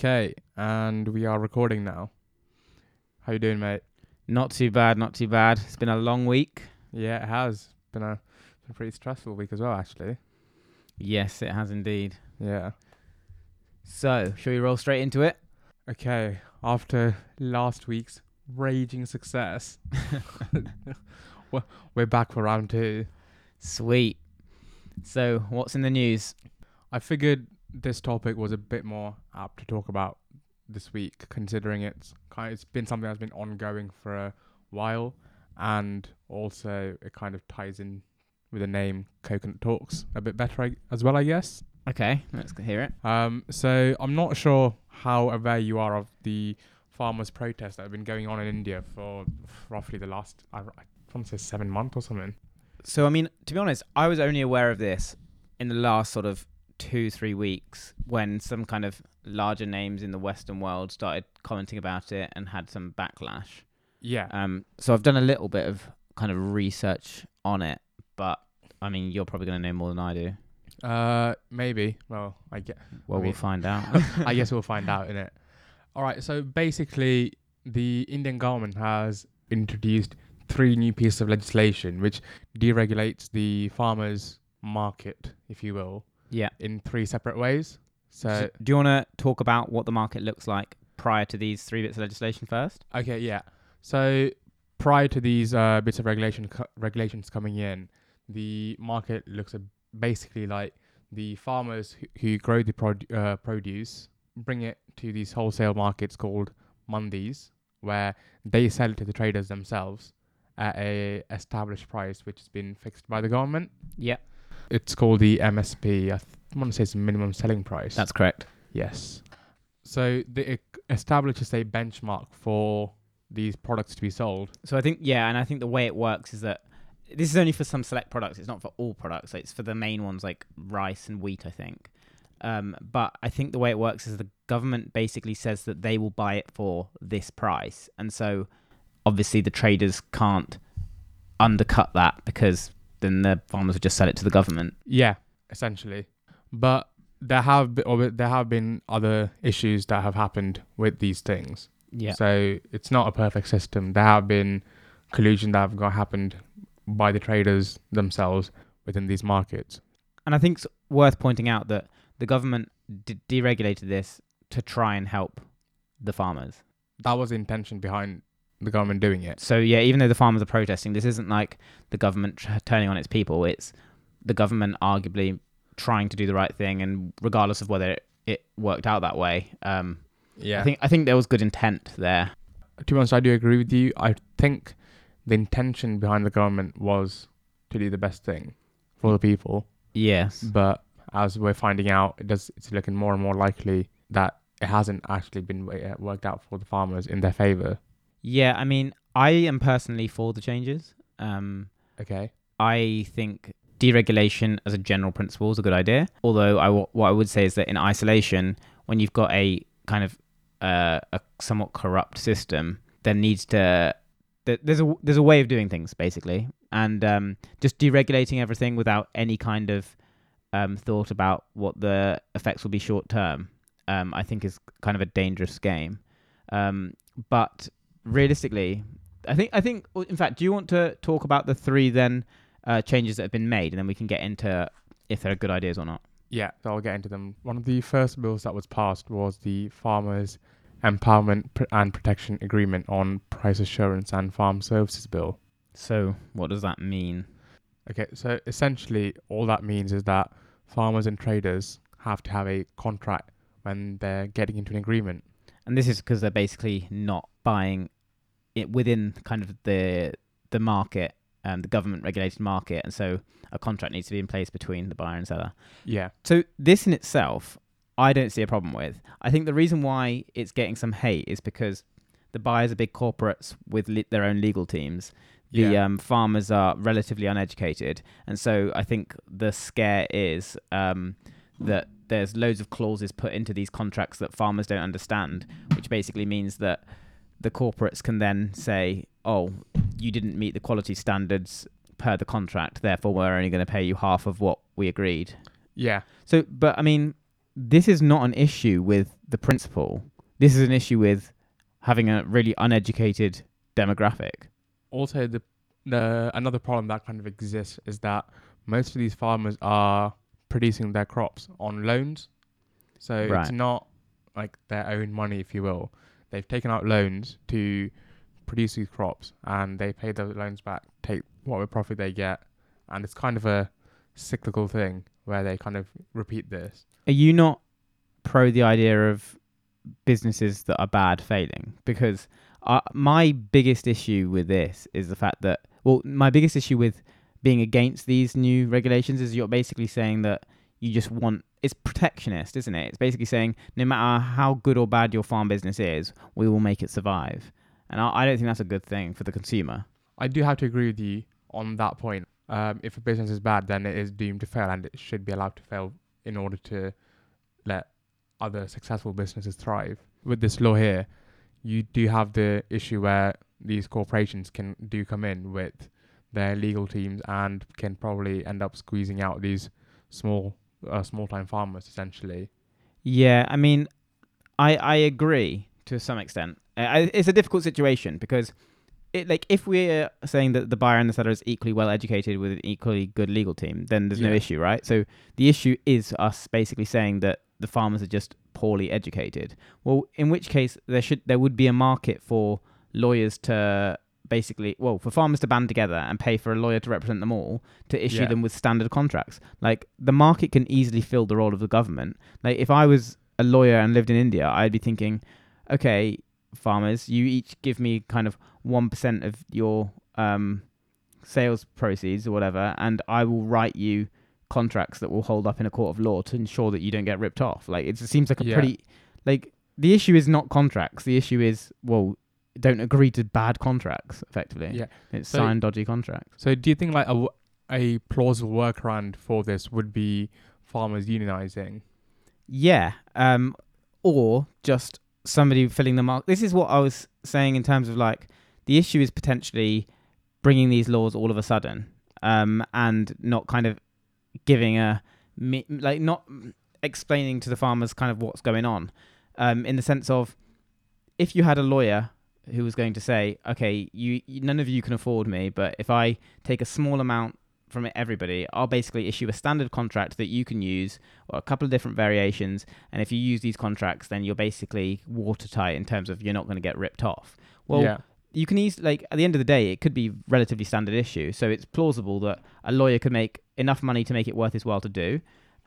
Okay, and we are recording now. How you doing, mate? Not too bad, not too bad. It's been a long week. Yeah, it has been a, been a pretty stressful week as well, actually. Yes, it has indeed. Yeah. So, shall we roll straight into it? Okay, after last week's raging success, we're, we're back for round two. Sweet. So, what's in the news? I figured this topic was a bit more apt to talk about this week, considering it's kind it's been something that's been ongoing for a while, and also it kind of ties in with the name Coconut Talks a bit better I, as well, I guess. Okay, let's hear it. Um, so I'm not sure how aware you are of the farmers' protests that have been going on in India for roughly the last I, I want to say seven months or something. So, I mean, to be honest, I was only aware of this in the last sort of two, three weeks when some kind of larger names in the Western world started commenting about it and had some backlash. Yeah. Um, so I've done a little bit of kind of research on it, but I mean, you're probably going to know more than I do. Uh, maybe. Well, I get. Well, I mean- we'll find out. I guess we'll find out in it. All right. So basically, the Indian government has introduced three new pieces of legislation which deregulates the farmers' market, if you will, yeah. in three separate ways. So So, do you want to talk about what the market looks like prior to these three bits of legislation first? Okay, yeah. So prior to these uh, bits of regulation co- regulations coming in, the market looks basically like the farmers who, who grow the prod- uh, produce bring it to these wholesale markets called mandis, where they sell it to the traders themselves at a established price, which has been fixed by the government. Yeah, It's called the MSP. I th- want to say it's minimum selling price. that's correct. Yes. So the, it establishes a benchmark for these products to be sold. So I think yeah, and I think the way it works is that this is only for some select products. It's not for all products. It's for the main ones like rice and wheat, I think. Um, but I think the way it works is the government basically says that they will buy it for this price, and so obviously the traders can't undercut that because then the farmers would just sell it to the government. Yeah, essentially. But there have been, or there have been other issues that have happened with these things. Yeah. So it's not a perfect system. There have been collusion that have got happened by the traders themselves within these markets. And I think it's worth pointing out that the government de- deregulated this to try and help the farmers. That was the intention behind the government doing it. So yeah, even though the farmers are protesting, this isn't like the government tr- turning on its people. It's the government arguably trying to do the right thing, and regardless of whether it, it worked out that way, um, Yeah. I think I think there was good intent there. to be honest, I do agree with you. I think the intention behind the government was to do the best thing for the people. Yes. but as we're finding out, it does. It's looking more and more likely that it hasn't actually been worked out for the farmers in their favor. Yeah. I mean, I am personally for the changes. Um, Okay. I think deregulation as a general principle is a good idea. Although I w- what I would say is that in isolation, when you've got a kind of uh, a somewhat corrupt system, there needs to th- there's a there's a way of doing things basically, and um, just deregulating everything without any kind of um, thought about what the effects will be short term, um, I think is kind of a dangerous game. Um, but realistically, I think I think in fact, do you want to talk about the three then uh, changes that have been made, and then we can get into if they're good ideas or not. Yeah, so I'll get into them. One of the first bills that was passed was the Farmers Empowerment and Protection Agreement on Price Assurance and Farm Services Bill. So, what does that mean? Okay, so essentially, all that means is that farmers and traders have to have a contract when they're getting into an agreement. And this is because they're basically not buying it within kind of the the market, um, the government regulated market, and so a contract needs to be in place between the buyer and seller. Yeah. So this in itself, I don't see a problem with. I think the reason why it's getting some hate is because the buyers are big corporates with le- their own legal teams. The Yeah. um, farmers are relatively uneducated, and so I think the scare is um, that there's loads of clauses put into these contracts that farmers don't understand, which basically means that the corporates can then say, "Oh, you didn't meet the quality standards per the contract, therefore we're only going to pay you half of what we agreed." Yeah. So, but I mean, this is not an issue with the principle. This is an issue with having a really uneducated demographic. Also, the the another problem that kind of exists is that most of these farmers are producing their crops on loans, so it's not like their own money, if you will. They've taken out loans to produce these crops, and they pay those loans back, take whatever profit they get, and it's kind of a cyclical thing where they kind of repeat this. Are you not pro the idea of businesses that are bad failing? Because uh, my biggest issue with this is the fact that, well, my biggest issue with being against these new regulations is you're basically saying that you just want it's protectionist, isn't it? It's basically saying no matter how good or bad your farm business is, we will make it survive. And I, I don't think that's a good thing for the consumer. I do have to agree with you on that point. Um, if a business is bad, then it is doomed to fail, and it should be allowed to fail in order to let other successful businesses thrive. With this law here, you do have the issue where these corporations can do come in with their legal teams and can probably end up squeezing out these small, uh, small time farmers essentially. Yeah, I mean, I I agree to some extent. Uh, I, it's a difficult situation because it like if we're saying that the buyer and the seller is equally well educated with an equally good legal team, then there's no issue, right? So the issue is us basically saying that the farmers are just poorly educated. Well, in which case there should there would be a market for lawyers to basically well for farmers to band together and pay for a lawyer to represent them all to issue Yeah. them with standard contracts like the market can easily fill the role of the government like if i was a lawyer and lived in india i'd be thinking okay farmers you each give me kind of 1% of your um, sales proceeds or whatever and i will write you contracts that will hold up in a court of law to ensure that you don't get ripped off like it seems like a Yeah. pretty like the issue is not contracts the issue is well don't agree to bad contracts effectively Yeah. it's So- sign dodgy contracts So, do you think like a, w- a plausible workaround for this would be farmers unionizing? Yeah. Um, or just somebody filling the mark. This is what I was saying in terms of like the issue is potentially bringing these laws all of a sudden, um, and not kind of giving a like not explaining to the farmers kind of what's going on, um, in the sense of if you had a lawyer who was going to say, okay, you, you none of you can afford me, but if I take a small amount from everybody, I'll basically issue a standard contract that you can use or a couple of different variations. And if you use these contracts, then you're basically watertight in terms of you're not going to get ripped off. Well, yeah. you can easily, like, at the end of the day, it could be relatively standard issue. So it's plausible that a lawyer could make enough money to make it worth his while to do.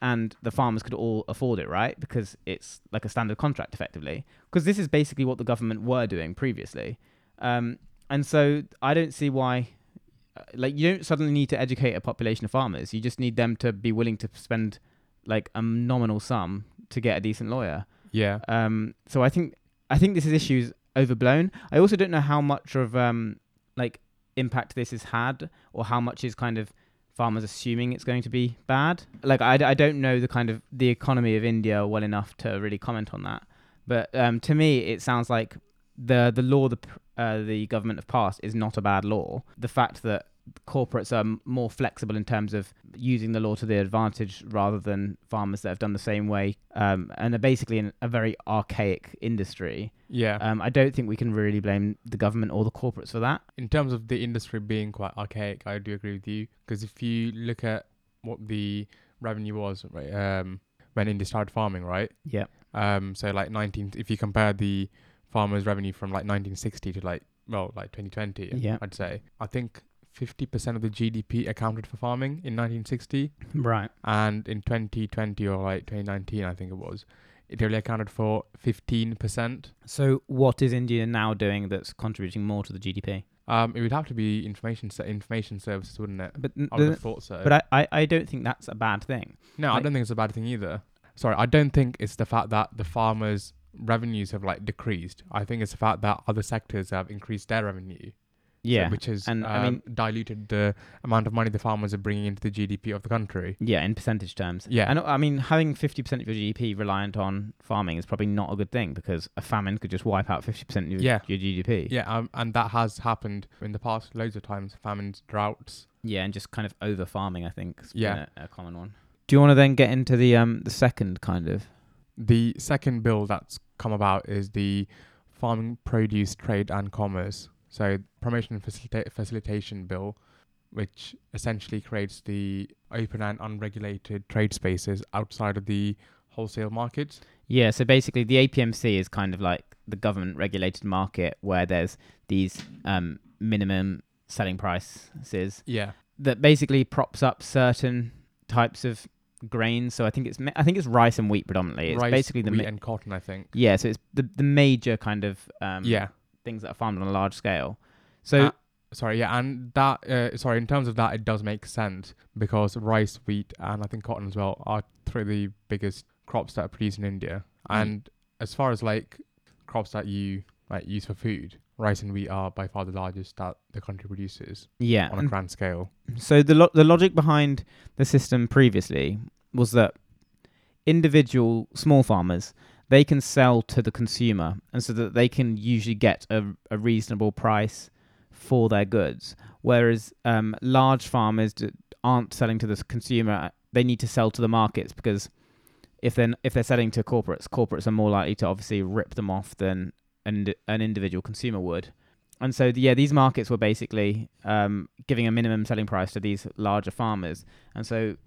And the farmers could all afford it, right? Because it's like a standard contract, effectively. Because this is basically what the government were doing previously. Um, and so I don't see why uh, like you don't suddenly need to educate a population of farmers. You just need them to be willing to spend like a nominal sum to get a decent lawyer. Yeah. Um, so I think I think this is issues overblown. I also don't know how much of um like impact this has had or how much is kind of farmers assuming it's going to be bad. Like I, I don't know the kind of the economy of India well enough to really comment on that. But um, to me, it sounds like the the law the uh, the government have passed is not a bad law. The fact that corporates are more flexible in terms of using the law to their advantage rather than farmers that have done the same way um, and are basically in a very archaic industry. Yeah. Um, I don't think we can really blame the government or the corporates for that. in terms of the industry being quite archaic, I do agree with you. Because if you look at what the revenue was, right, um, when India started farming, right? Yeah. Um, so like 19, if you compare the farmers' revenue from like 1960 to like, well, like 2020, Yeah. I'd say, I think 50% of the GDP accounted for farming in 1960. Right. And in 2020 or like 2019, I think it was, it only accounted for 15%. So what is India now doing that's contributing more to the GDP? Um, it would have to be information se- information services, wouldn't it? But n- I would have thought so. but I, I, I don't think that's a bad thing. No, I don't think it's a bad thing either. Sorry, I don't think it's the fact that the farmers' revenues have like decreased. I think it's the fact that other sectors have increased their revenue. So- Yeah. which has and um, I mean- diluted the amount of money the farmers are bringing into the GDP of the country. Yeah, in percentage terms. Yeah. And I mean, having 50% of your GDP reliant on farming is probably not a good thing because a famine could just wipe out 50% of your, Yeah. your GDP. Yeah, um, and that has happened in the past loads of times. Famines, droughts. Yeah, and just kind of over farming, I think, Yeah. a, a common one. Do you want to then get into the um the second kind of The second bill that's come about is the Farming Produce Trade and Commerce. So promotion and facilita- facilitation bill, which essentially creates the open and unregulated trade spaces outside of the wholesale markets. Yeah, so basically the APMC is kind of like the government regulated market where there's these um, minimum selling prices Yeah. that basically props up certain types of grains. So I think it's ma- I think it's rice and wheat predominantly. It's Rice, basically the wheat ma- and cotton, I think. yeah. So it's the the major kind of um, yeah. Things that are farmed on a large scale. So Uh, sorry, yeah, and that uh, sorry, in terms of that, it does make sense because rice, wheat, and I think cotton as well are three of the biggest crops that are produced in India. Mm. And as far as like crops that you like use for food, rice and wheat are by far the largest that the country produces yeah, on a grand scale. So the lo- the logic behind the system previously was that individual small farmers they can sell to the consumer, and so that they can usually get a, a reasonable price for their goods. Whereas um, large farmers aren't selling to the consumer; they need to sell to the markets because if they're if they're selling to corporates, corporates are more likely to obviously rip them off than an an individual consumer would. And so, yeah, these markets were basically um, giving a minimum selling price to these larger farmers. And so,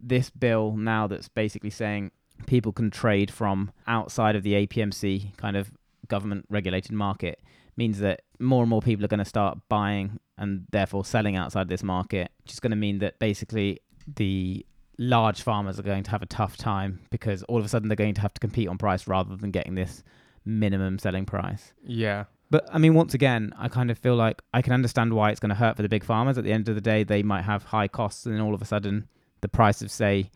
this bill now that's basically saying people can trade from outside of the APMC kind of government regulated market means that more and more people are going to start buying and therefore selling outside this market, which is going to mean that basically the large farmers are going to have a tough time because all of a sudden they're going to have to compete on price rather than getting this minimum selling price. Yeah, But I mean, once again, I kind of feel like I can understand why it's going to hurt for the big farmers. At the end of the day, they might have high costs, and then all of a sudden, the price of say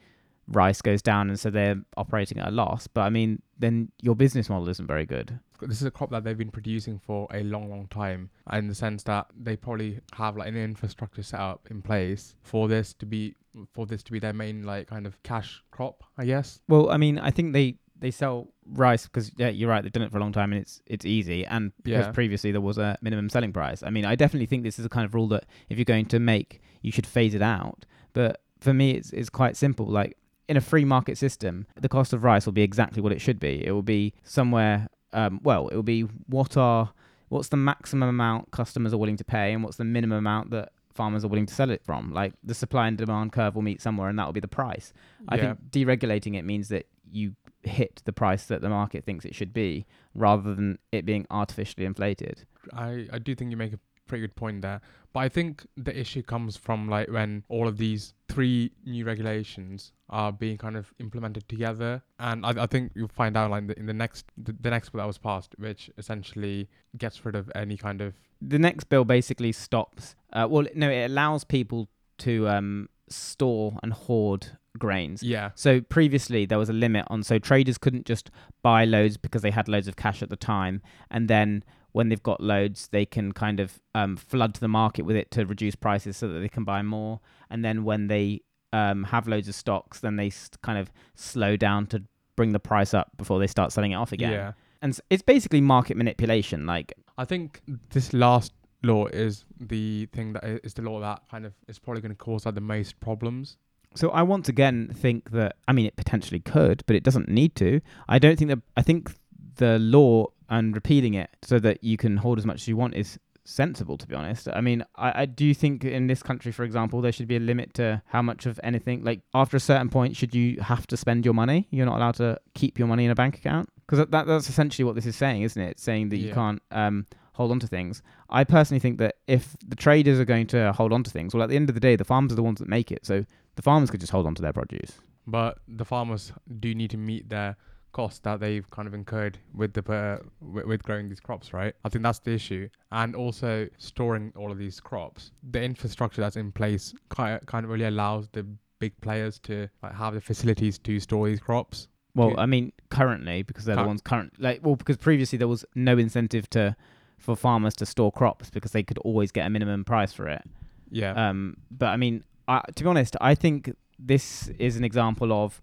rice goes down, and so they're operating at a loss. But I mean, then your business model isn't very good. this is a crop that they've been producing for a long, long time, in the sense that they probably have like an infrastructure set up in place for this to be for this to be their main like kind of cash crop, I guess. Well, I mean, I think they they sell rice because yeah, you're right. They've done it for a long time, and it's it's easy. And because Yeah. previously there was a minimum selling price. I mean, I definitely think this is a kind of rule that if you're going to make, you should phase it out. But for me, it's it's quite simple. Like in a free market system, the cost of rice will be exactly what it should be. It will be somewhere. Um, well, it will be what are what's the maximum amount customers are willing to pay, and what's the minimum amount that farmers are willing to sell it from. Like the supply and demand curve will meet somewhere, and that will be the price. I think deregulating it means that you hit the price that the market thinks it should be, rather than it being artificially inflated. I, I do think you make a pretty good point there. But I think the issue comes from like when all of these three new regulations are being kind of implemented together, and I, I think you'll find out like the, in the next the, the next bill that was passed, which essentially gets rid of any kind of The next bill basically stops. Uh, well, no, it allows people to um, store and hoard grains. yeah So previously there was a limit on so traders couldn't just buy loads because they had loads of cash at the time and then when they've got loads they can kind of um, flood the market with it to reduce prices so that they can buy more and then when they um, have loads of stocks then they kind of slow down to bring the price up before they start selling it off again. yeah. And it's basically market manipulation like I think this last law is the thing that is the law that kind of is probably going to cause like the most problems. So I once again think that I mean it potentially could, but it doesn't need to. I don't think that I think the law and repealing it so that you can hold as much as you want is sensible to be honest. I mean, I, I do think in this country, for example, there should be a limit to how much of anything like after a certain point should you have to spend your money? You're not allowed to keep your money in a bank account? Because that, that that's essentially what this is saying, isn't it? It's saying that you can't um hold on to things. I personally think that if the traders are going to hold on to things, well at the end of the day the farmers are the ones that make it. So the farmers could just hold on to their produce. But the farmers do need to meet their costs that they've kind of incurred with the uh, with, with growing these crops, right? I think that's the issue, and also storing all of these crops. The infrastructure that's in place kind kind of really allows the big players to like, have the facilities to store these crops. Well. I mean, currently because they're the ones current like well because previously there was no incentive to for farmers to store crops because they could always get a minimum price for it. Yeah, Um, but I mean, I, to be honest, I think this is an example of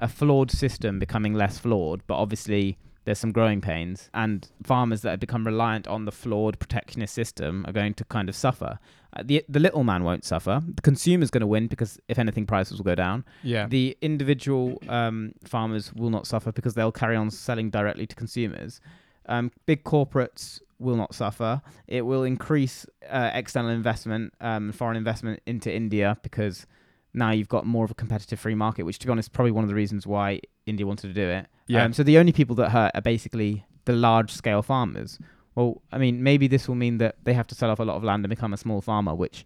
a flawed system becoming less flawed. But obviously, there's some growing pains, and farmers that have become reliant on the flawed protectionist system are going to kind of suffer. Uh, the the little man won't suffer. The consumer's going to win because if anything, prices will go down. Yeah. The individual um, farmers will not suffer because they'll carry on selling directly to consumers. Um, big corporates will not suffer. It will increase uh, external investment, um, foreign investment into India because now you've got more of a competitive free market, which, to be honest, is probably one of the reasons why India wanted to do it. Yeah. Um, so the only people that hurt are basically the large scale farmers. Well, I mean, maybe this will mean that they have to sell off a lot of land and become a small farmer, which,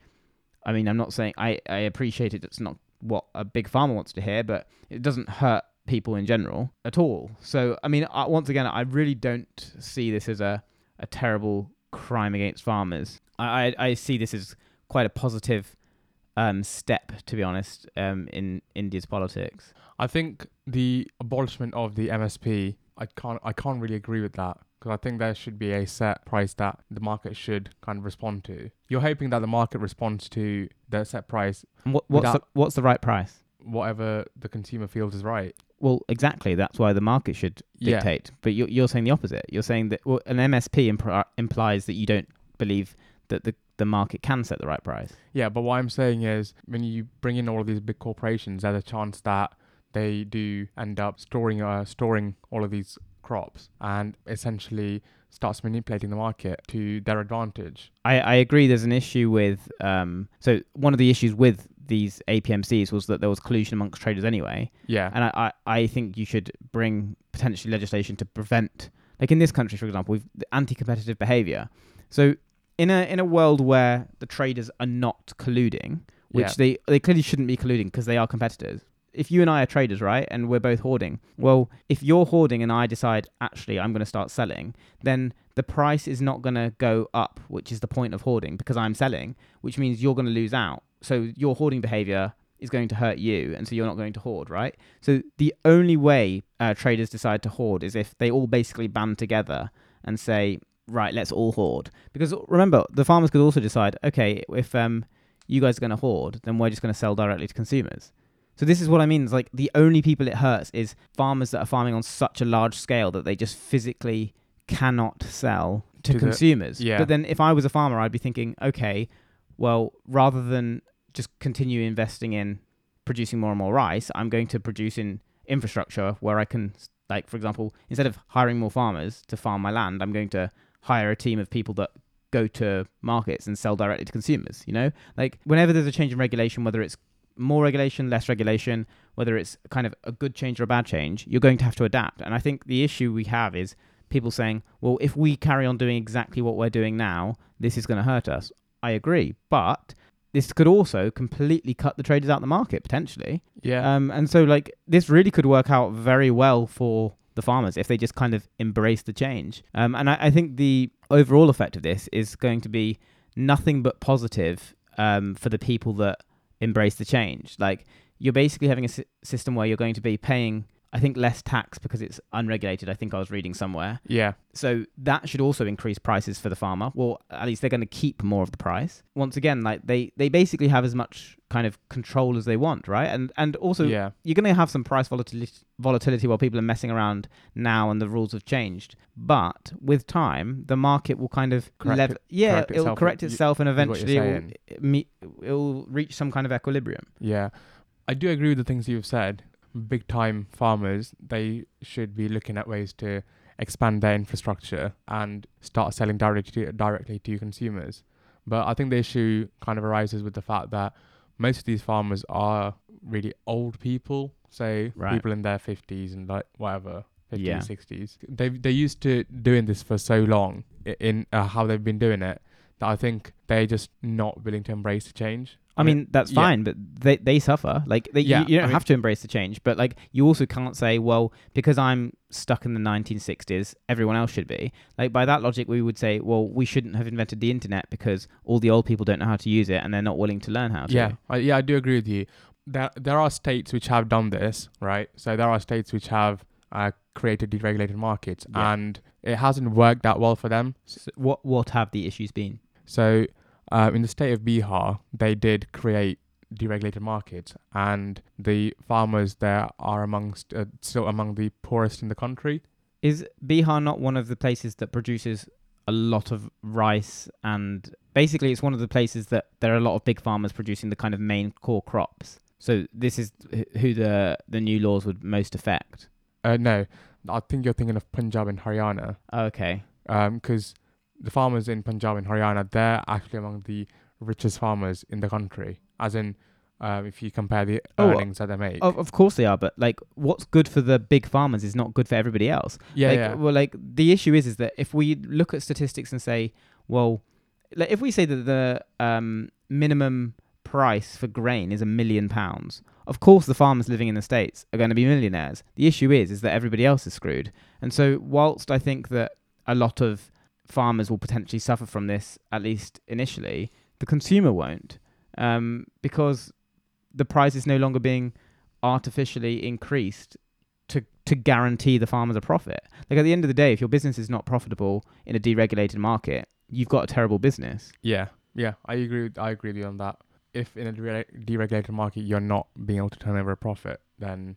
I mean, I'm not saying I, I appreciate it. It's not what a big farmer wants to hear, but it doesn't hurt people in general at all. So, I mean, I, once again, I really don't see this as a, a terrible crime against farmers. I, I, I see this as quite a positive um, step, to be honest, um, in India's politics. I think the abolishment of the MSP, I can't, I can't really agree with that because I think there should be a set price that the market should kind of respond to. You're hoping that the market responds to the set price, what, what's, the, what's the right price? whatever the consumer feels is right. Well, exactly. That's why the market should Yeah. dictate. But you're, you're saying the opposite. You're saying that well, an MSP impri- implies that you don't believe that the, the market can set the right price. Yeah, but what I'm saying is when you bring in all of these big corporations, there's a chance that they do end up storing uh, storing all of these crops and essentially starts manipulating the market to their advantage. I, I agree. There's an issue with um. So one of the issues with these APMCs was that there was collusion amongst traders anyway, Yeah. and I, I, I think you should bring potentially legislation to prevent, like in this country, for example, we've the anti-competitive behaviour. So in a in a world where the traders are not colluding, which Yeah. they they clearly shouldn't be colluding because they are competitors. If you and I are traders, right, and we're both hoarding, well, if you're hoarding and I decide actually I'm going to start selling, then the price is not going to go up, which is the point of hoarding because I'm selling, which means you're going to lose out. So your hoarding behavior is going to hurt you, and so you're not going to hoard, right? So the only way uh, traders decide to hoard is if they all basically band together and say, right, let's all hoard. Because remember, the farmers could also decide, okay, if um, you guys are going to hoard, then we're just going to sell directly to consumers. So this is what I mean. It's like the only people it hurts is farmers that are farming on such a large scale that they just physically cannot sell to, To the- consumers. yeah. But then if I was a farmer, I'd be thinking, okay, well, rather than just continue investing in producing more and more rice, I'm going to produce in infrastructure where I can, like, for example, instead of hiring more farmers to farm my land, I'm going to hire a team of people that go to markets and sell directly to consumers. You know, like whenever there's a change in regulation, whether it's more regulation, less regulation, whether it's kind of a good change or a bad change, you're going to have to adapt. And I think the issue we have is people saying, well, if we carry on doing exactly what we're doing now, this is going to hurt us. I agree. But this could also completely cut the traders out of the market potentially. Yeah. Um, and so, like, this really could work out very well for the farmers if they just kind of embrace the change. Um, and I, I think the overall effect of this is going to be nothing but positive um, for the people that embrace the change. Like, you're basically having a system where you're going to be paying, I think, less tax because it's unregulated. I think I was reading somewhere. yeah. So that should also increase prices for the farmer. Well, at least they're going to keep more of the price. Once again, like they, they basically have as much kind of control as they want, right? And and also yeah. you're going to have some price volatility volatility while people are messing around now and the rules have changed. But with time, the market will kind of Correct lev- it- yeah, correct it'll itself, correct itself and eventually it will, it meet, it will reach some kind of equilibrium. Yeah. I do agree with the things you've said. Big time farmers, they should be looking at ways to expand their infrastructure and start selling directly to, directly to consumers. But I think the issue kind of arises with the fact that most of these farmers are really old people, say Right. people in their 50s and like whatever, 50s, Yeah. 60s. They they're used to doing this for so long in uh, how they've been doing it that I think they're just not willing to embrace the change. I mean, that's yeah. fine, but they they suffer. Like they, Yeah, you, you don't I mean- have to embrace the change, but like you also can't say, well, because I'm stuck in the 1960s, everyone else should be. Like by that logic, we would say, well, we shouldn't have invented the internet because all the old people don't know how to use it and they're not willing to learn how to. Yeah, I, yeah, I do agree with you. There, there are states which have done this, right? So there are states which have uh, created deregulated markets, Yeah. and it hasn't worked that well for them. So what what have the issues been? So uh, in the state of Bihar, they did create deregulated markets, and the farmers there are amongst uh, still among the poorest in the country. Is Bihar not one of the places that produces a lot of rice and basically it's one of the places that there are a lot of big farmers producing the kind of main core crops. So this is who the the new laws would most affect. Uh, no, I think you're thinking of Punjab and Haryana. Okay. because the farmers in Punjab and Haryana, they're actually among the richest farmers in the country. As in, um, if you compare the Oh, earnings that they make. Of, of course they are, but like what's good for the big farmers is not good for everybody else. yeah, like, yeah. Well, like the issue is, is that if we look at statistics and say, well, like if we say that the um, minimum price for grain is a million pounds, of course the farmers living in the states are going to be millionaires. The issue is, is that everybody else is screwed. And so, whilst I think that a lot of farmers will potentially suffer from this, at least initially, the consumer won't, um, because the price is no longer being artificially increased to to guarantee the farmers a profit. Like at the end of the day, if your business is not profitable in a deregulated market, you've got a terrible business. yeah, yeah. I agree. With, I agree with you on that. If in a deregulated market you're not being able to turn over a profit, then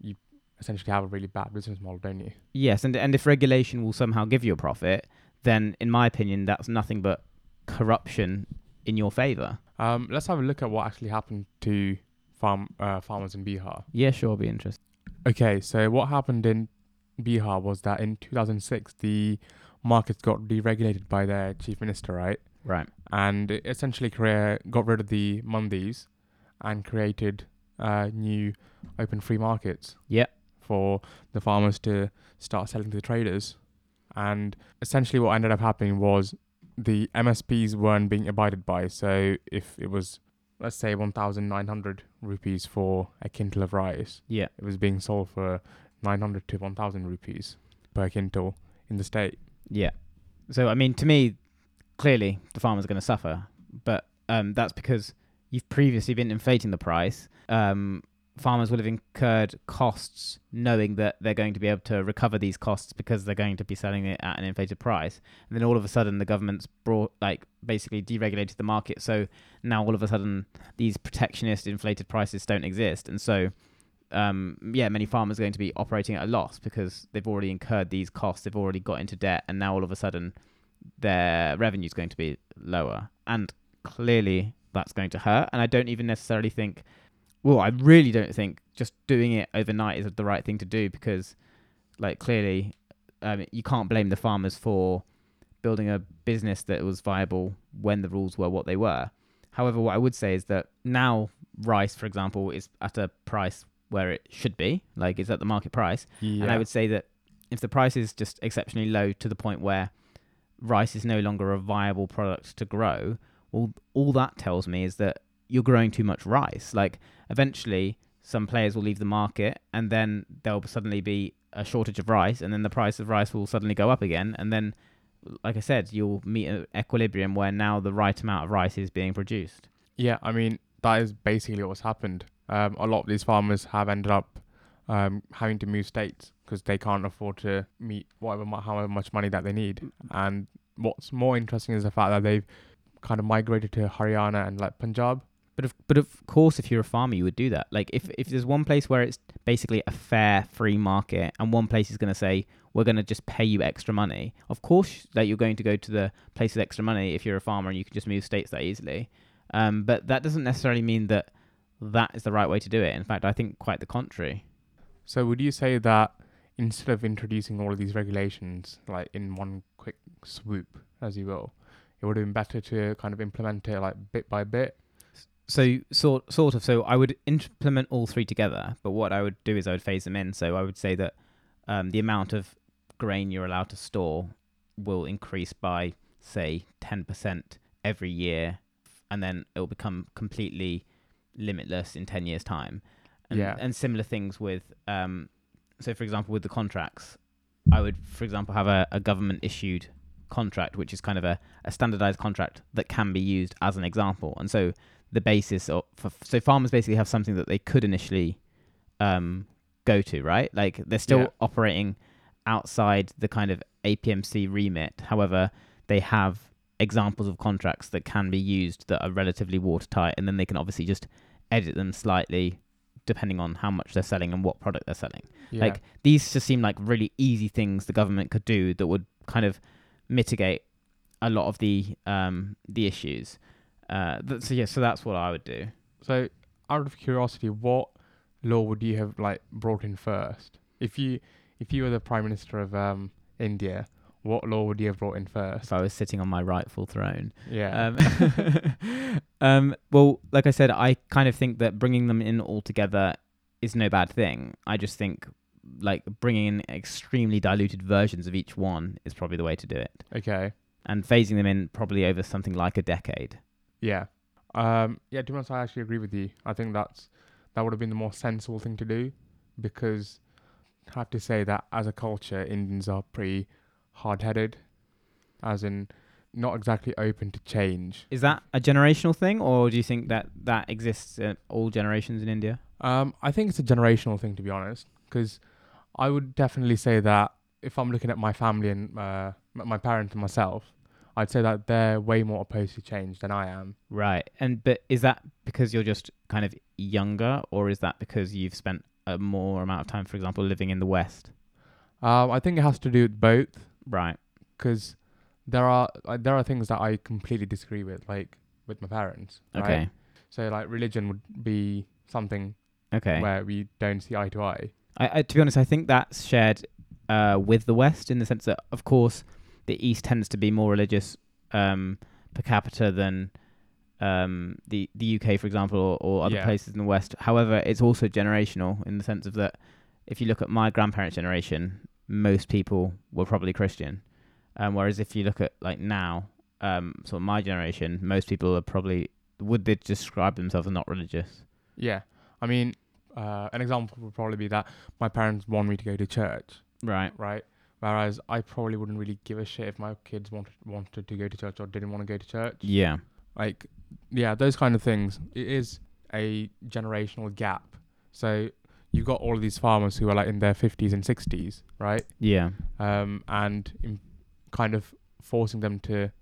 you essentially have a really bad business model, don't you? Yes, and and if regulation will somehow give you a profit, then in my opinion, that's nothing but corruption in your favor. Um, let's have a look at what actually happened to farm uh, farmers in Bihar. Yeah, sure, I'll be interested. Okay, so what happened in Bihar was that in 2006 the markets got deregulated by their chief minister, right? Right. And it essentially Korea got rid of the mandis and created uh, new open free markets. Yep. For the farmers to start selling to the traders, and essentially what ended up happening was the MSPs weren't being abided by. So if it was let's say 1,900 rupees for a quintal of rice, Yeah. it was being sold for 900 to 1,000 rupees per quintal in the state. Yeah. So I mean, to me, clearly the farmers are going to suffer, but um, that's because you've previously been inflating the price. Um, farmers will have incurred costs knowing that they're going to be able to recover these costs because they're going to be selling it at an inflated price. And then all of a sudden, the government's brought like basically deregulated the market. So now all of a sudden, these protectionist inflated prices don't exist, and so um, yeah, many farmers are going to be operating at a loss because they've already incurred these costs, they've already got into debt, and now all of a sudden their revenue is going to be lower. And clearly that's going to hurt. And I don't even necessarily think, well, I really don't think just doing it overnight is the right thing to do because, like, clearly um, you can't blame the farmers for building a business that was viable when the rules were what they were. However, what I would say is that now rice, for example, is at a price where it should be, like it's at the market price. Yeah. And I would say that if the price is just exceptionally low to the point where rice is no longer a viable product to grow, well, all that tells me is that you're growing too much rice. Like, eventually, some players will leave the market, and then there'll suddenly be a shortage of rice, and then the price of rice will suddenly go up again. And then, like I said, you'll meet an equilibrium where now the right amount of rice is being produced. Yeah, I mean that is basically what's happened. Um, a lot of these farmers have ended up um, having to move states because they can't afford to meet whatever however much money that they need. And what's more interesting is the fact that they've kind of migrated to Haryana and like Punjab. But of, but of course, if you're a farmer, you would do that. Like if, if there's one place where it's basically a fair, free market, and one place is going to say we're going to just pay you extra money, of course that you're going to go to the place with extra money if you're a farmer and you can just move states that easily. Um, but that doesn't necessarily mean that that is the right way to do it. In fact, I think quite the contrary. So would you say that instead of introducing all of these regulations like in one quick swoop, as you will, it would have been better to kind of implement it like bit by bit? So sort sort of. So I would implement all three together, but what I would do is I would phase them in. So I would say that um, the amount of grain you're allowed to store will increase by say ten percent every year, and then it will become completely limitless in ten years' time. And, Yeah. And similar things with, um, so for example, with the contracts, I would, for example, have a, a government issued contract, which is kind of a, a standardized contract that can be used as an example. And so the basis of for, so farmers basically have something that they could initially um, go to, right? Like they're still Yeah. operating outside the kind of APMC remit. However, they have examples of contracts that can be used that are relatively watertight, and then they can obviously just edit them slightly depending on how much they're selling and what product they're selling. Yeah. Like these just seem like really easy things the government could do that would kind of mitigate a lot of the um the issues. Uh, th- so yeah, so that's what I would do. So, out of curiosity, what law would you have like brought in first? If you if you were the prime minister of um India, what law would you have brought in first? If I was sitting on my rightful throne. Yeah. Um, um, well, like I said, I kind of think that bringing them in all together is no bad thing. I just think like bringing in extremely diluted versions of each one is probably the way to do it, okay. and phasing them in probably over something like a decade. Yeah. Um. Yeah. To be honest, I actually agree with you. I think that's that would have been the more sensible thing to do, because I have to say that as a culture, Indians are pretty hard-headed, as in not exactly open to change. Is that a generational thing, or do you think that that exists in all generations in India? Um, I think it's a generational thing to be honest, because I would definitely say that if I'm looking at my family and uh, my parents and myself, I'd say that they're way more opposed to change than I am. Right. And but is that because you're just kind of younger, or is that because you've spent a more amount of time, for example, living in the West? Um, I think it has to do with both, Right. because there are like, there are things that I completely disagree with, like with my parents. Right? Okay. So like religion would be something Okay. where we don't see eye to eye. I, I, to be honest, I think that's shared uh, with the West in the sense that, of course, the East tends to be more religious um, per capita than um, the the UK, for example, or, or other Yeah. places in the West. However, it's also generational in the sense of that if you look at my grandparents' generation, most people were probably Christian, um, whereas if you look at like now, um, sort of my generation, most people are probably would they describe themselves as not religious? Yeah. I mean, uh, an example would probably be that my parents want me to go to church. Right. right? Whereas I probably wouldn't really give a shit if my kids wanted wanted to go to church or didn't want to go to church. Yeah. Like, yeah, those kind of things. It is a generational gap. So you've got all of these farmers who are like in their fifties and sixties, right? Yeah. Um, and in kind of forcing them to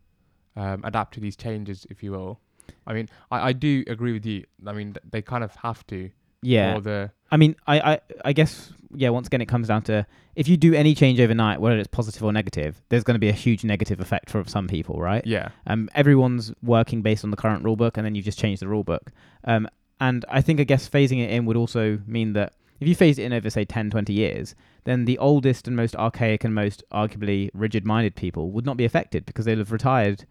um, adapt to these changes, if you will. I mean, I, I do agree with you. I mean, th- they kind of have to. Yeah. For the I mean, I, I, I guess, yeah, once again, it comes down to if you do any change overnight, whether it's positive or negative, there's going to be a huge negative effect for some people, right? yeah, Um, everyone's working based on the current rule book, and then you've just changed the rule book. Um, and I think, I guess, phasing it in would also mean that if you phase it in over, say, 10, 20 years, then the oldest and most archaic and most arguably rigid minded people would not be affected because they'll have retired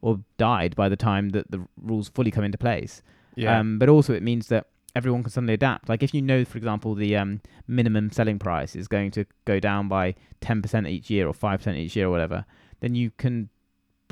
or died by the time that the rules fully come into place. yeah, Um, but also, it means that everyone can suddenly adapt. Like if you know, for example, the um, minimum selling price is going to go down by ten percent each year or five percent each year or whatever, then you can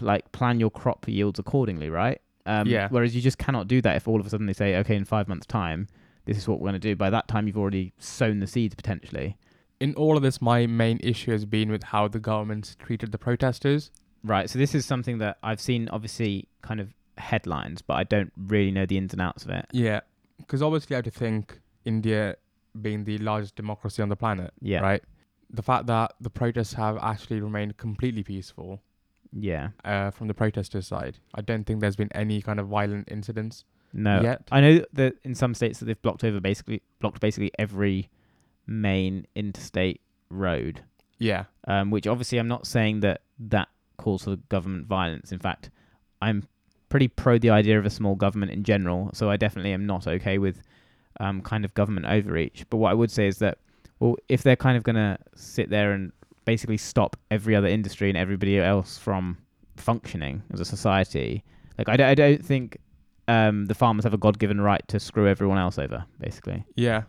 like plan your crop yields accordingly, right? Um, Yeah. Whereas you just cannot do that if all of a sudden they say, okay, in five months' time, this is what we're going to do. By that time, you've already sown the seeds potentially. in all of this, my main issue has been with how the government's treated the protesters. Right. So this is something that I've seen, obviously, kind of headlines, but I don't really know the ins and outs of it. Yeah, because obviously, I have to think India being the largest democracy on the planet, Yeah. right? The fact that the protests have actually remained completely peaceful Yeah. uh, from the protesters' side, I don't think there's been any kind of violent incidents No. yet. I know that in some states that they've blocked over basically blocked basically every main interstate road. Yeah, Um, which obviously I'm not saying that that calls for government violence. In fact, I'm pretty pro the idea of a small government in general. So I definitely am not okay with um, kind of government overreach. But what I would say is that well, if they're kind of gonna sit there and basically stop every other industry and everybody else from functioning as a society, like I, d- I don't think um, the farmers have a God-given right to screw everyone else over. Basically, yeah.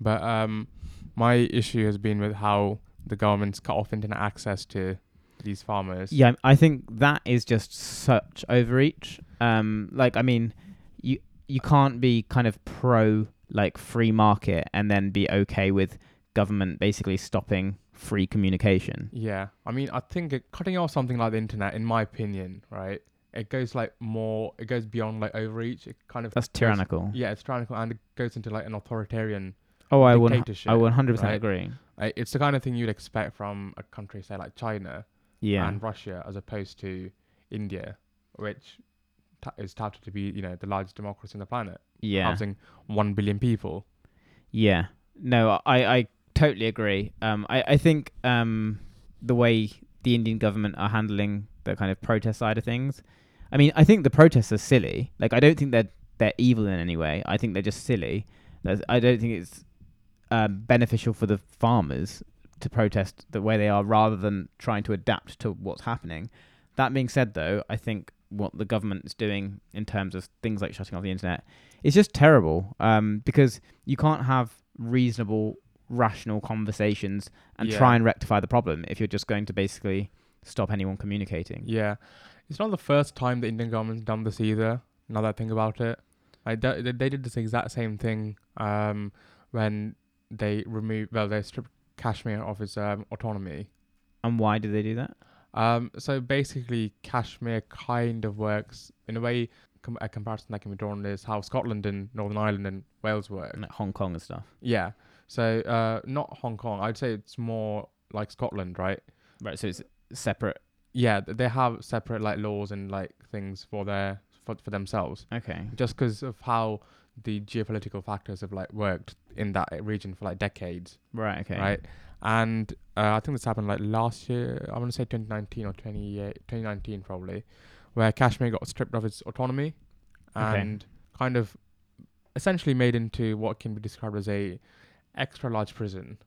But um, my issue has been with how the government's cut off internet access to these farmers. Yeah, I think that is just such overreach. Um, like, I mean, you you can't be kind of pro like free market and then be okay with government basically stopping free communication. Yeah, I mean, I think it, cutting off something like the internet, in my opinion, right, it goes like more, it goes beyond like overreach. It kind of That's goes- tyrannical. Yeah, it's tyrannical and it goes into like an authoritarian. Oh, I would I 100% right? agree. Uh, it's the kind of thing you'd expect from a country, say like China Yeah. and Russia, as opposed to India, which is touted to be, you know, the largest democracy on the planet, yeah. housing one billion people. Yeah. No, I, I totally agree. Um, I, I think um, the way the Indian government are handling the kind of protest side of things, I mean, I think the protests are silly. Like, I don't think they're they're evil in any way. I think they're just silly. There's, I don't think it's um, beneficial for the farmers to protest the way they are, rather than trying to adapt to what's happening. That being said, though, I think what the government is doing in terms of things like shutting off the internet is just terrible. Um, because you can't have reasonable, rational conversations and Yeah. try and rectify the problem if you're just going to basically stop anyone communicating. Yeah, it's not the first time the Indian government's done this either. Now that I think about it, I they, they did this exact same thing um, when they removed well they stripped Kashmir of its um, autonomy. And why did they do that? Um, so basically, Kashmir kind of works in a way. Com- a comparison that can be drawn is how Scotland and Northern Ireland and Wales work. Like Hong Kong and stuff. Yeah. So uh, not Hong Kong. I'd say it's more like Scotland, right? Right. So it's separate. Yeah, they have separate like laws and like things for their for, for themselves. Okay. just because of how the geopolitical factors have like worked in that region for like decades, Right. Okay. right? And uh, I think this happened like last year. I want to say 2019 or 28, 2019 probably, where Kashmir got stripped of its autonomy, Okay. and kind of essentially made into what can be described as a extra large prison.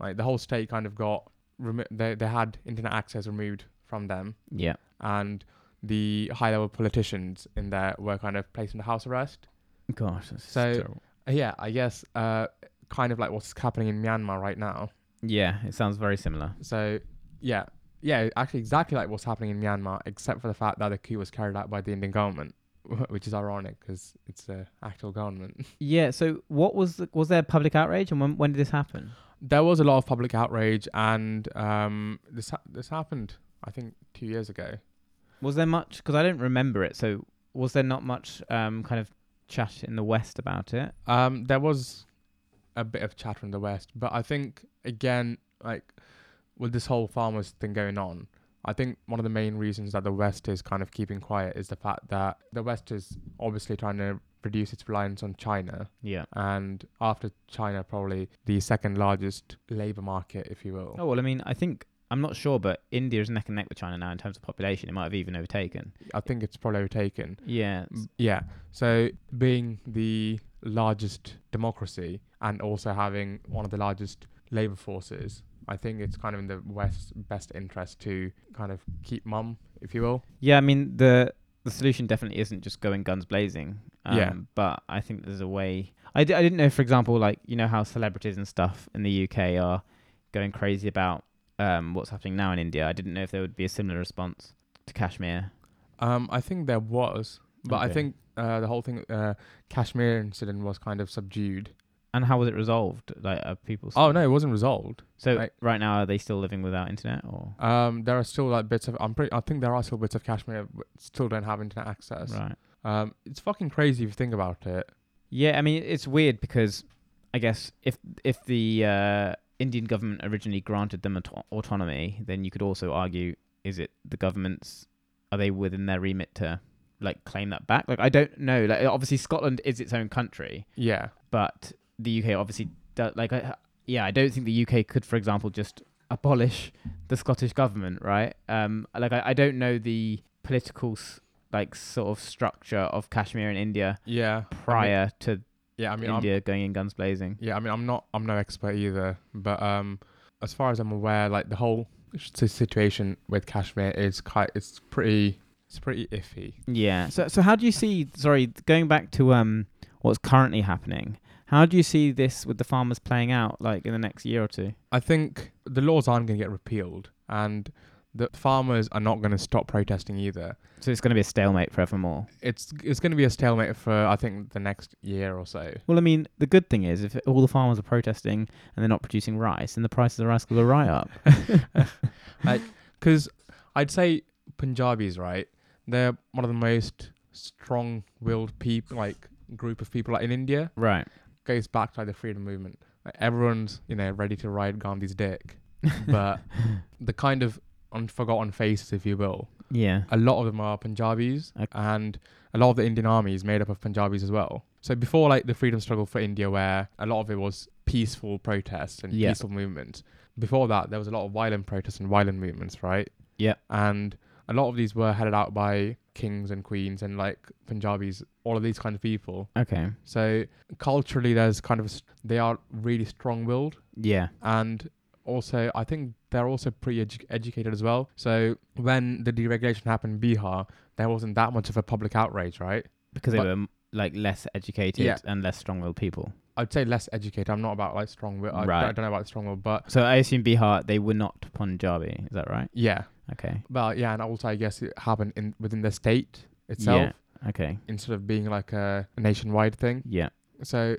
Like the whole state kind of got remo- they they had internet access removed from them, Yeah. and the high level politicians in there were kind of placed into house arrest. Gosh. That's So- terrible. Uh, Yeah, I guess uh, kind of like what's happening in Myanmar right now. Yeah. It sounds very similar. So yeah, yeah, actually exactly like what's happening in Myanmar, except for the fact that the coup was carried out by the Indian government, which is ironic because it's the actual government. Yeah. So what was the, was there public outrage and when when did this happen? there was a lot of public outrage, and um, this ha- this happened I think two years ago. Was there much? Because I don't remember it. So was there not much um kind of chat in the West about it? Um, there was a bit of chatter in the West, but I think again, like with this whole farmers thing going on, I think one of the main reasons that the West is kind of keeping quiet is the fact that the West is obviously trying to reduce its reliance on China, Yeah. and after China, probably the second largest labor market, if you will. Oh well, I mean, I think I'm not sure, but India is neck and neck with China now in terms of population. It might have even overtaken. I think it's probably overtaken. Yeah. Yeah. So being the largest democracy and also having one of the largest labor forces, I think it's kind of in the West's best interest to kind of keep mum, if you will. Yeah, I mean the the solution definitely isn't just going guns blazing. Um, Yeah. But I think there's a way. I, d- I didn't know, for example, like you know how celebrities and stuff in the UK are going crazy about um what's happening now in India. I didn't know if there would be a similar response to Kashmir. Um, I think there was, but I think uh, the whole thing, uh, Kashmir incident was kind of subdued. And how was it resolved? Like are people? Oh no, it wasn't resolved. So right now, are they still living without internet or? Um, there are still like bits of. I'm pretty. I think there are still bits of Kashmir that still don't have internet access. Right. Um, it's fucking crazy if you think about it. Yeah, I mean it's weird because I guess if if the uh, Indian government originally granted them auto- autonomy, then you could also argue is it the government's are they within their remit to like claim that back? Like I don't know. Like obviously Scotland is its own country, Yeah. but the UK obviously do, like I, yeah, I don't think the UK could, for example, just abolish the Scottish government, right? Um, like I, I don't know the political like sort of structure of Kashmir in India Yeah. I mean- prior to yeah. I mean, I'm, India going in guns blazing. Yeah, I mean, I'm not, I'm no expert either, but um, as far as I'm aware, like the whole situation with Kashmir is quite, it's pretty, it's pretty iffy. Yeah. So so how do you see? Sorry, going back to um what's currently happening. How do you see this with the farmers playing out like in the next year or two? I think the laws aren't going to get repealed, and the farmers are not going to stop protesting either. So it's going to be a stalemate forevermore. It's, it's going to be a stalemate for I think the next year or so. Well, I mean, the good thing is if all the farmers are protesting and they're not producing rice, then the prices of rice will go right up. Because I'd say Punjabis, right? They're one of the most strong-willed people, like group of people, like in India. right. Goes back to like, the freedom movement. Like, everyone's you know ready to ride Gandhi's dick, but the kind of unforgotten faces, if you will, Yeah. a lot of them are Punjabis, Okay. and a lot of the Indian army is made up of Punjabis as well. So before like the freedom struggle for India, where a lot of it was peaceful protests and Yeah. peaceful movements. Before that, there was a lot of violent protests and violent movements, right? Yeah. And a lot of these were headed out by kings and queens and like Punjabis, all of these kind of people. Okay. So culturally, there's kind of they are really strong-willed, Yeah. and also I think they're also pretty edu- educated as well. So when the deregulation happened in Bihar, there wasn't that much of a public outrage, right? Because they But- were like less educated Yeah. and less strong-willed people. I'd say less educated. I'm not about like strong will. I, Right. I don't know about strong will, but So I assume Bihar they were not Punjabi. Is that right? yeah. Okay. But yeah, and also I guess it happened in within the state itself Yeah. Okay. instead of being like a, nationwide thing. Yeah. So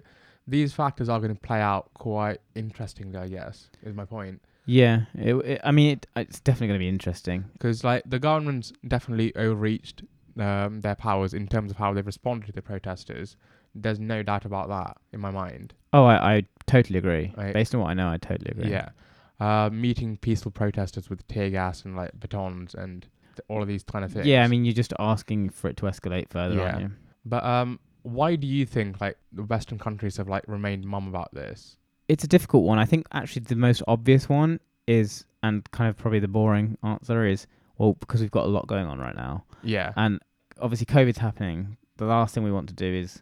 these factors are going to play out quite interestingly, I guess, is my point. Yeah. It, it, I mean, it, it's definitely going to be interesting. Because like the government's definitely overreached um, their powers in terms of how they've responded to the protesters. There's no doubt about that in my mind. Oh, I, I totally agree. Right. Based on what I know, I totally agree. Yeah. Uh, meeting peaceful protesters with tear gas and like batons and th- all of these kind of things. Yeah, I mean, you're just asking for it to escalate further, aren't you? But um, why do you think like the Western countries have like remained mum about this? It's a difficult one. I think actually the most obvious one is, and kind of probably the boring answer is, well, because we've got a lot going on right now. Yeah. And obviously, COVID's happening. The last thing we want to do is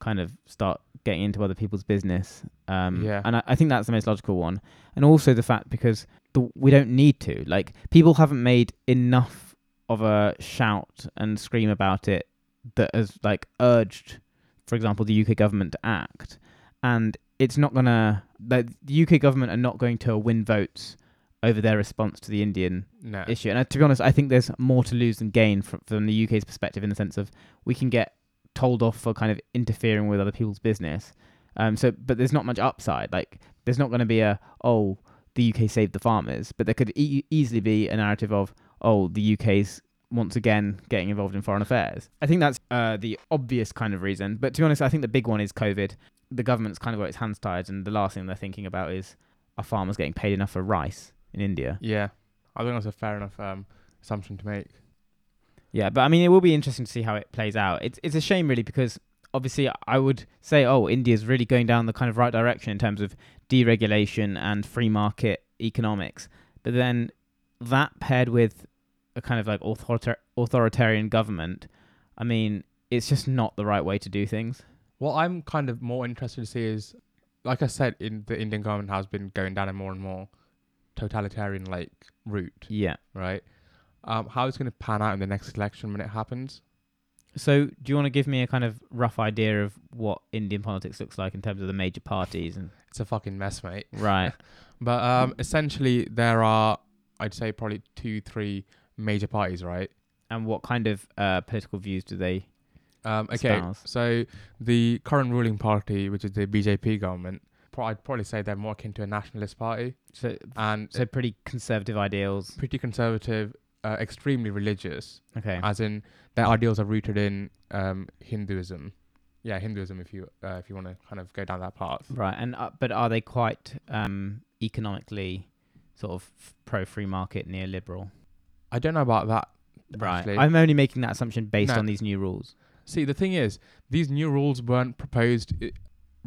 kind of start getting into other people's business. Um, Yeah. And I, I think that's the most logical one. And also the fact because the, we don't need to. Like, people haven't made enough of a shout and scream about it that has, like, urged, for example, the UK government to act. And it's not going to, the UK government are not going to win votes over their response to the Indian no. issue. And uh, to be honest, I think there's more to lose than gain from, from the UK's perspective in the sense of we can get told off for kind of interfering with other people's business. Um, so, but there's not much upside. Like, there's not going to be a oh, the UK saved the farmers, but there could e- easily be a narrative of oh, the UK's once again getting involved in foreign affairs. I think that's uh, the obvious kind of reason. But to be honest, I think the big one is COVID. The government's kind of got its hands tied, and the last thing they're thinking about is are farmers getting paid enough for rice in India? Yeah. I think that's a fair enough um, assumption to make. Yeah, but I mean, it will be interesting to see how it plays out. It's it's a shame, really, because obviously I would say, oh, India's really going down the kind of right direction in terms of deregulation and free market economics. But then that paired with a kind of like authorita- authoritarian government, I mean, it's just not the right way to do things. What I'm kind of more interested to see is, like I said, in the Indian government has been going down a more and more totalitarian like route, Yeah. right? Um, how it's going to pan out in the next election when it happens? So, do you want to give me a kind of rough idea of what Indian politics looks like in terms of the major parties and It's a fucking mess, mate. right? But um, essentially, there are, I'd say, probably two, three major parties, right? and what kind of uh, political views do they Um, okay, Espouse. so the current ruling party, which is the BJP government, pro- I'd probably say they're more akin to a nationalist party, So, and so pretty conservative ideals. pretty conservative, uh, extremely religious, Okay. as in their ideals are rooted in um, Hinduism. Yeah, Hinduism. If you uh, if you want to kind of go down that path. right. And uh, but are they quite um, economically sort of pro free market neoliberal? I don't know about that. Right. actually. I'm only making that assumption based No. on these new rules. See, the thing is, these new rules weren't proposed i-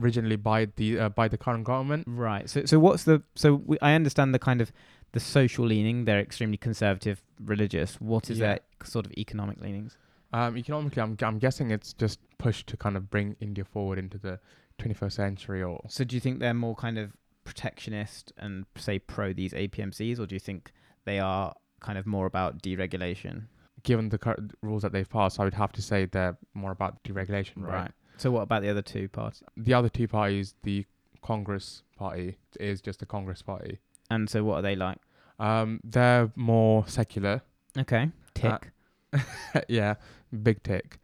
originally by the uh, by the current government. Right. So so what's the so we, I understand the kind of the social leaning. They're extremely conservative, religious. What is Yeah. their sort of economic leanings? Um, economically, I'm I'm guessing it's just pushed to kind of bring India forward into the 21st century, or So do you think they're more kind of protectionist and say pro these APMCs, or do you think they are kind of more about deregulation? given the current rules that they've passed, I would have to say they're more about deregulation, right? So what about the other two parties? The other two parties, the Congress Party is just the Congress Party. And so what are they like? Um, they're more secular. Okay. Tick. yeah, big tick.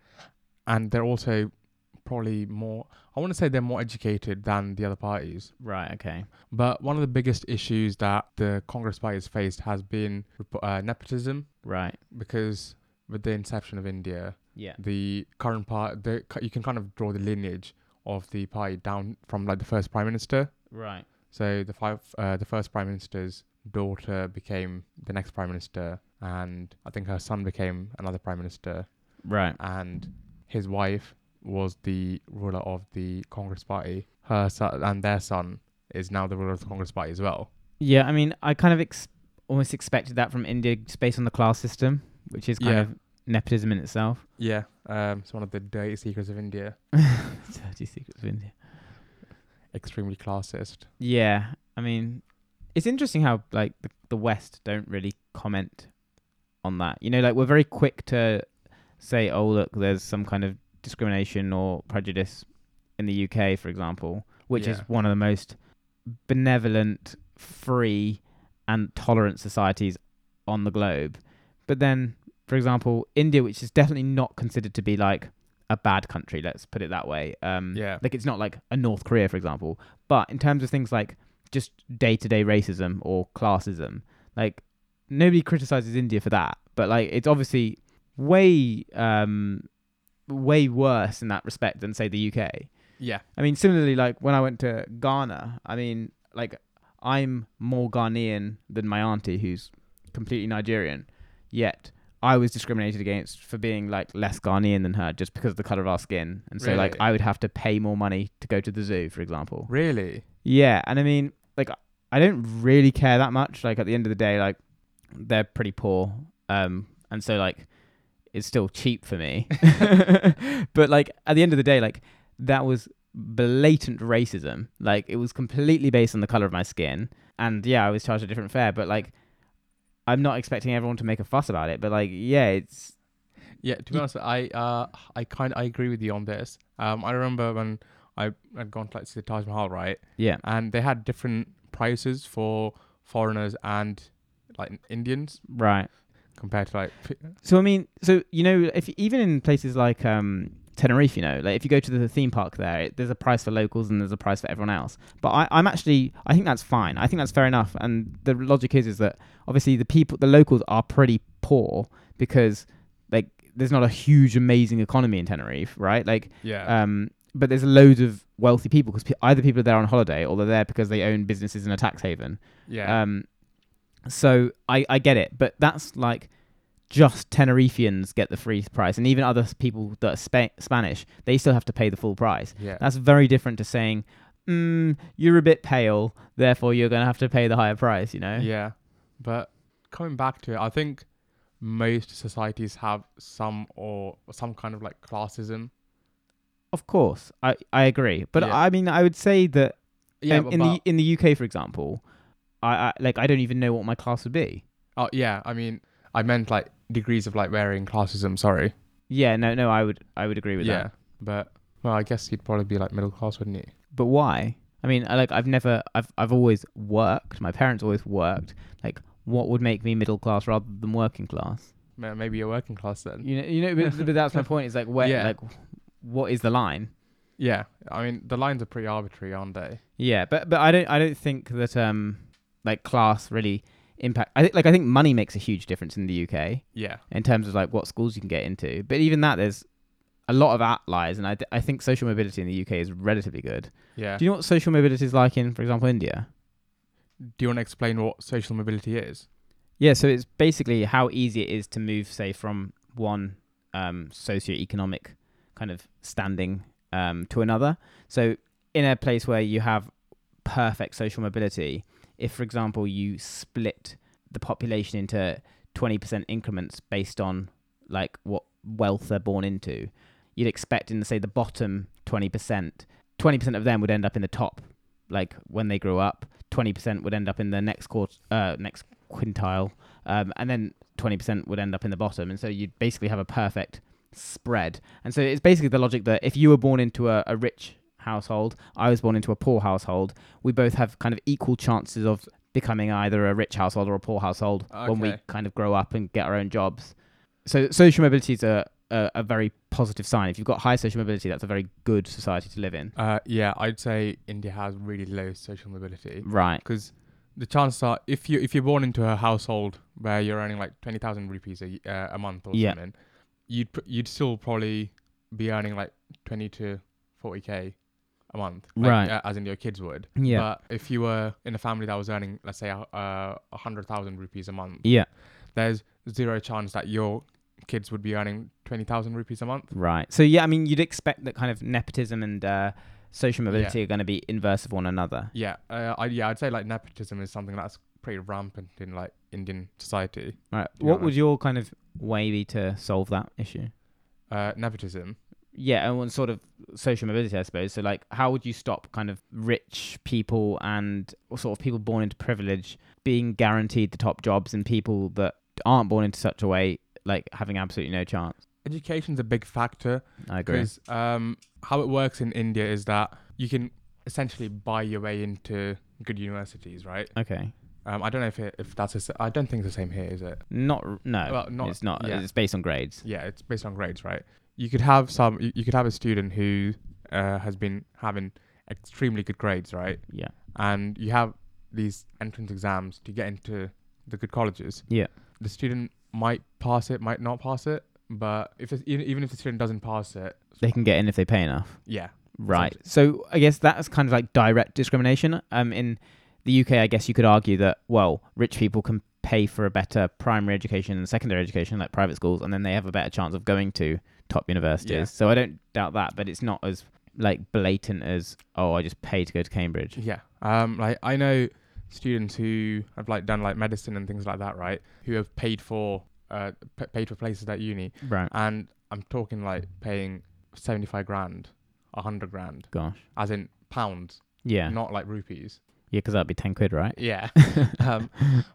And they're also probably more, I want to say they're more educated than the other parties. right. Okay. But one of the biggest issues that the Congress Party has faced has been uh, nepotism Right. because with the inception of India, Yeah. the current part, the you can kind of draw the lineage of the party down from like the first prime minister. Right. So the five, uh, the first prime minister's daughter became the next prime minister, and I think her son became another prime minister, Right. and his wife was the ruler of the Congress party. Her son and their son is now the ruler of the Congress Party as well. Yeah, I mean, I kind of ex- almost expected that from India, based on the class system, which is kind Yeah. of nepotism in itself. Yeah, um, it's one of the dirty secrets of India. Dirty secrets of India. Extremely classist. Yeah, I mean, it's interesting how like the, the West don't really comment on that. You know, like we're very quick to say, "Oh, look, there's some kind of discrimination or prejudice in the UK, for example," which is one of the most benevolent, free, and tolerant societies on the globe. But then, for example, India, which is definitely not considered to be like a bad country, let's put it that way. Um, Yeah. Like it's not like a North Korea, for example. But in terms of things like just day to day racism or classism, like nobody criticizes India for that. But like it's obviously way, um, way worse in that respect than say the UK. Yeah. I mean, similarly, like when I went to Ghana, I mean, like I'm more Ghanaian than my auntie, who's completely Nigerian. Yet I was discriminated against for being like less Ghanaian than her just because of the color of our skin, and so like I would have to pay more money to go to the zoo, for example. Really? Yeah, and I mean, like I don't really care that much. Like at the end of the day, like they're pretty poor, um, and so like it's still cheap for me. but like at the end of the day, like that was blatant racism. Like it was completely based on the color of my skin, and yeah, I was charged a different fare. But like, I'm not expecting everyone to make a fuss about it. But like, yeah, it's Yeah, to be honest, I uh I kind I agree with you on this. Um, I remember when I had gone to like the Taj Mahal, right? yeah, And they had different prices for foreigners and like Indians right. compared to like So I mean, so you know, if even in places like um, Tenerife, you know, like if you go to the theme park there, it, there's a price for locals and there's a price for everyone else. But I, I'm actually, I think that's fine. I think that's fair enough. And the logic is, is that obviously the people, the locals are pretty poor because like there's not a huge, amazing economy in Tenerife, right? Like, yeah um, but there's loads of wealthy people because pe- either people are there on holiday or they're there because they own businesses in a tax haven. yeah Um, so I, I get it, but that's like just Tenerifeans get the free price, and even other people that are Spa- Spanish, they still have to pay the full price. yeah That's very different to saying, mm, "You're a bit pale, therefore you're gonna have to pay the higher price." You know? yeah. But coming back to it, I think most societies have some or some kind of like classism. Of course, I, I agree, but Yeah. I mean, I would say that Yeah, um, but, in but- the in the UK, for example, I, I like I don't even know what my class would be. oh yeah, I mean I meant like degrees of like varying classism. Sorry. Yeah, no, no, I would I would agree with that. yeah, that. but well, I guess you'd probably be like middle class, wouldn't you? but why? I mean, I like I've never I've I've always worked. My parents always worked. Like, what would make me middle class rather than working class? Ma- Maybe you're working class then. You know, you know. But, but that's my point. Is like where Yeah. like what is the line? Yeah, I mean the lines are pretty arbitrary, aren't they? Yeah, but but I don't I don't think that um like class really impact. I think like I think money makes a huge difference in the UK Yeah, in terms of like what schools you can get into. But even that, there's a lot of outliers, and I th- I think social mobility in the UK is relatively good. yeah. Do you know what social mobility is like in, for example, India? Do you want to explain what social mobility is? Yeah, so it's basically how easy it is to move, say, from one um, socioeconomic kind of standing um, to another. So, in a place where you have perfect social mobility, if, for example, you split the population into 20% increments based on like what wealth they're born into, you'd expect in, say, the bottom 20%, 20% of them would end up in the top, like when they grow up. 20% would end up in the next quarter, uh, next quintile, um, and then 20% would end up in the bottom. And so you'd basically have a perfect spread. And so it's basically the logic that if you were born into a, a rich household, I was born into a poor household, we both have kind of equal chances of becoming either a rich household or a poor household when we kind of grow up and get our own jobs. So social mobility is a, a, a very positive sign. If you've got high social mobility, that's a very good society to live in. Uh, yeah, I'd say India has really low social mobility Right. because the chances are if you if you're born into a household where you're earning like twenty thousand rupees a uh, a month or Yeah. something, you'd pr- you'd still probably be earning like twenty to forty k a month, like, Right. Uh, as in your kids would. Yeah. But if you were in a family that was earning, let's say, a uh, a hundred thousand rupees a month, yeah. there's zero chance that your kids would be earning twenty thousand rupees a month. Right. So yeah, I mean, you'd expect that kind of nepotism and uh, social mobility are going to be inverse of one another. Yeah, uh, I, yeah, I'd say like nepotism is something that's pretty rampant in like Indian society. Right. What would your kind of way be to solve that issue? Uh, nepotism. Yeah, and one sort of social mobility, I suppose. So, like, how would you stop kind of rich people and sort of people born into privilege being guaranteed the top jobs and people that aren't born into such a way, like, having absolutely no chance? Education's a big factor I agree. because um, how it works in India is that you can essentially buy your way into good universities, right? Okay. Um, I don't know if it, if that's I don't think it's the same here, is it? Not, no, Well, not- it's not. yeah. It's based on grades. Yeah, it's based on grades, right? You could have some. You, you could have a student who uh, has been having extremely good grades, right? Yeah. And you have these entrance exams to get into the good colleges. Yeah. The student might pass it, might not pass it, but if it's, even even if the student doesn't pass it, They can get in if they pay enough. yeah, Right. So I guess that's kind of like direct discrimination. Um, in the UK, I guess you could argue that well, rich people can pay for a better primary education and secondary education, like private schools, and then they have a better chance of going to top universities. Yeah. So I don't doubt that, but it's not as like blatant as oh, I just pay to go to Cambridge. Yeah. Um, like I know students who have like done like medicine and things like that, right? Who have paid for uh p- paid for places at uni, Right. and I'm talking like paying seventy five grand, a hundred grand, Gosh. as in pounds, Yeah. not like rupees. Yeah, because that'd be ten quid, right? Yeah. um,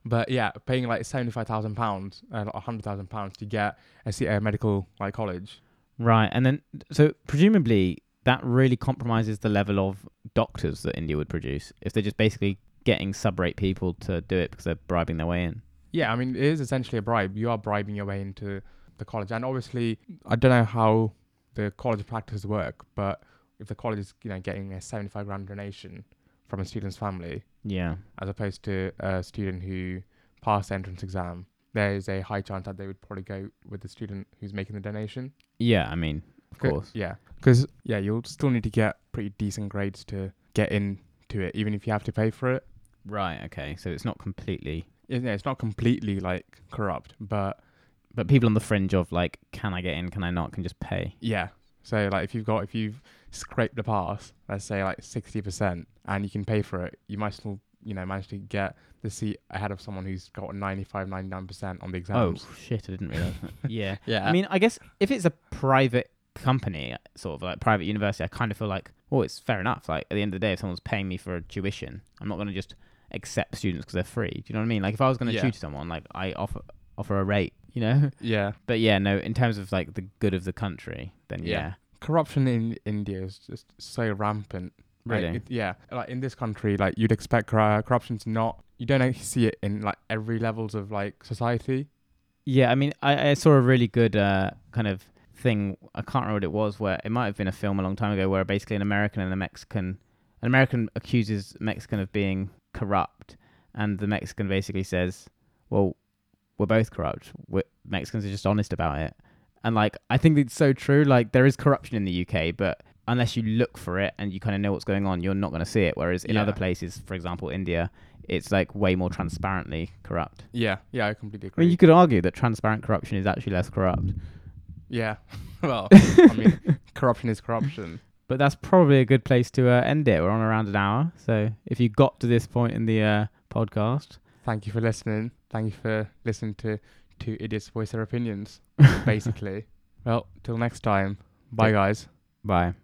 but yeah, paying like seventy five thousand pounds, uh, a hundred thousand pounds to get a, C- a medical like college. Right. And then so presumably that really compromises the level of doctors that India would produce if they're just basically getting sub-rate people to do it because they're bribing their way in. Yeah, I mean it is essentially a bribe. You are bribing your way into the college, and obviously I don't know how the college practices work, but if the college is you know getting a seventy five grand donation from a student's family, Yeah. as opposed to a student who passed the entrance exam, there is a high chance that they would probably go with the student who's making the donation. Yeah, I mean, of Co- course. Yeah, because yeah, you'll still need to get pretty decent grades to get into it, even if you have to pay for it. Right, okay. So it's not completely Yeah, yeah, it's not completely like corrupt, but but people on the fringe of like can I get in, can I not, can just pay. yeah. So like if you've got if you've scraped the pass, let's say like sixty percent, and you can pay for it, you might still you know manage to get the seat ahead of someone who's got 95 99 percent on the oh, exams. Oh shit, I didn't realize that. yeah. yeah. I mean, I guess if it's a private company, sort of like private university, I kind of feel like, oh, it's fair enough. Like at the end of the day, if someone's paying me for a tuition, I'm not going to just accept students because they're free. Do you know what I mean? Like if I was going to Yeah. tutor someone, like I offer offer a rate, you know. yeah. But yeah, no. In terms of like the good of the country, then Yeah. yeah, Corruption in India is just so rampant. Like, really. it- yeah, like in this country, like you'd expect cor- corruption to not. You don't actually see it in like every levels of like society. Yeah, I mean, I, I saw a really good uh, kind of thing. I can't remember what it was. Where it might have been a film a long time ago, where basically an American and a Mexican, an American accuses Mexican of being corrupt, and the Mexican basically says, "Well, we're both corrupt. We're, Mexicans are just honest about it." And like, I think it's so true. Like, there is corruption in the UK, but unless you look for it and you kind of know what's going on, you're not going to see it. Whereas in Yeah. other places, for example, India, it's like way more transparently corrupt. Yeah, yeah, I completely agree. I mean, you could argue that transparent corruption is actually less corrupt, yeah, well, I mean, corruption is corruption. but that's probably a good place to uh, end it. We're on around an hour, so if you got to this point in the uh, podcast, Thank you for listening. Thank you for listening to two idiots voice their opinions. Basically, well, till next time. Bye, guys. bye.